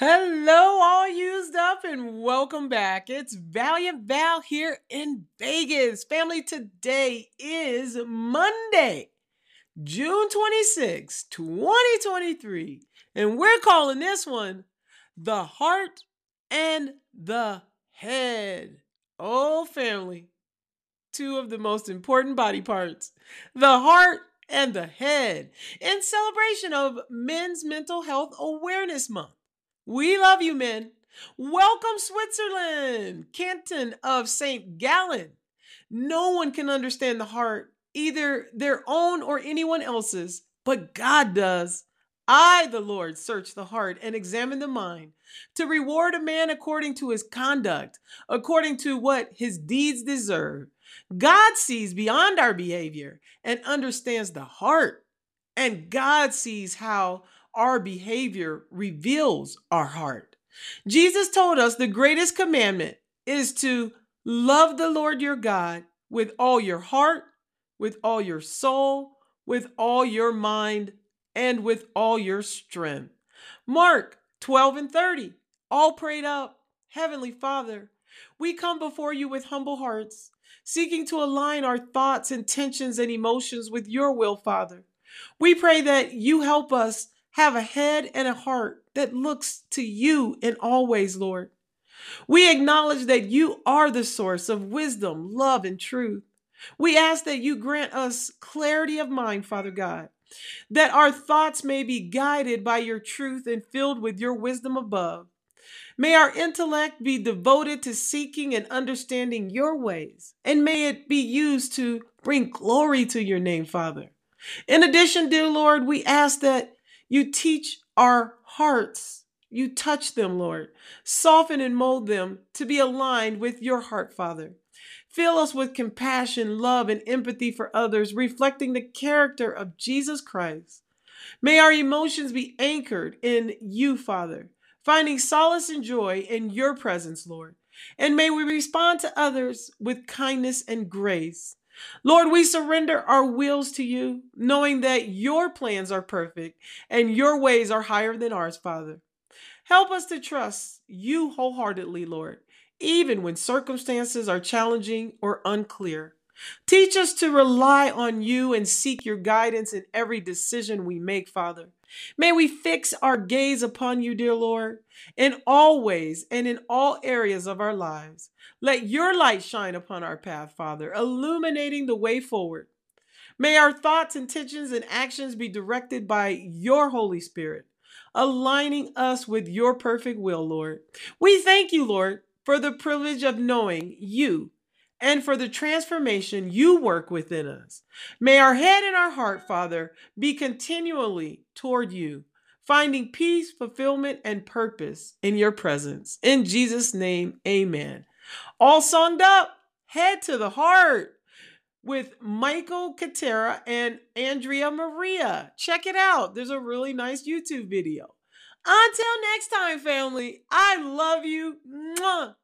Hello, all used up, and welcome back. It's Valiant Val here in Vegas. Family, today is Monday, June 26, 2023, and we're calling this one The Heart and the Head. Oh, family, two of the most important body parts the heart and the head in celebration of Men's Mental Health Awareness Month. We love you, men. Welcome, Switzerland, canton of St. Gallen. No one can understand the heart, either their own or anyone else's, but God does. I, the Lord, search the heart and examine the mind to reward a man according to his conduct, according to what his deeds deserve. God sees beyond our behavior and understands the heart, and God sees how our behavior reveals our heart. Jesus told us the greatest commandment is to love the Lord your God with all your heart, with all your soul, with all your mind, and with all your strength. Mark 12 and 30, all prayed up. Heavenly Father, we come before you with humble hearts, seeking to align our thoughts, intentions, and emotions with your will, Father. We pray that you help us have a head and a heart that looks to you in all ways, Lord. We acknowledge that you are the source of wisdom, love, and truth. We ask that you grant us clarity of mind, Father God, that our thoughts may be guided by your truth and filled with your wisdom above. May our intellect be devoted to seeking and understanding your ways, and may it be used to bring glory to your name, Father. In addition, dear Lord, we ask that you teach our hearts. You touch them, Lord. Soften and mold them to be aligned with your heart, Father. Fill us with compassion, love, and empathy for others, reflecting the character of Jesus Christ. May our emotions be anchored in you, Father, finding solace and joy in your presence, Lord. And may we respond to others with kindness and grace. Lord, we surrender our wills to you, knowing that your plans are perfect and your ways are higher than ours, Father. Help us to trust you wholeheartedly, Lord, even when circumstances are challenging or unclear. Teach us to rely on you and seek your guidance in every decision we make, Father. May we fix our gaze upon you, dear Lord, in all ways and in all areas of our lives. Let your light shine upon our path, Father, illuminating the way forward. May our thoughts, intentions, and actions be directed by your Holy Spirit, aligning us with your perfect will, Lord. We thank you, Lord, for the privilege of knowing you and for the transformation you work within us. May our head and our heart, Father, be continually toward you, finding peace, fulfillment, and purpose in your presence. In Jesus' name, amen. All songed up, head to the heart with Michael Katera and Andrea Maria. Check it out. There's a really nice YouTube video. Until next time, family, I love you. Mwah.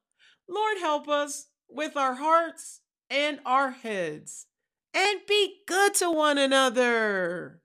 Lord, help us with our hearts and our heads and be good to one another.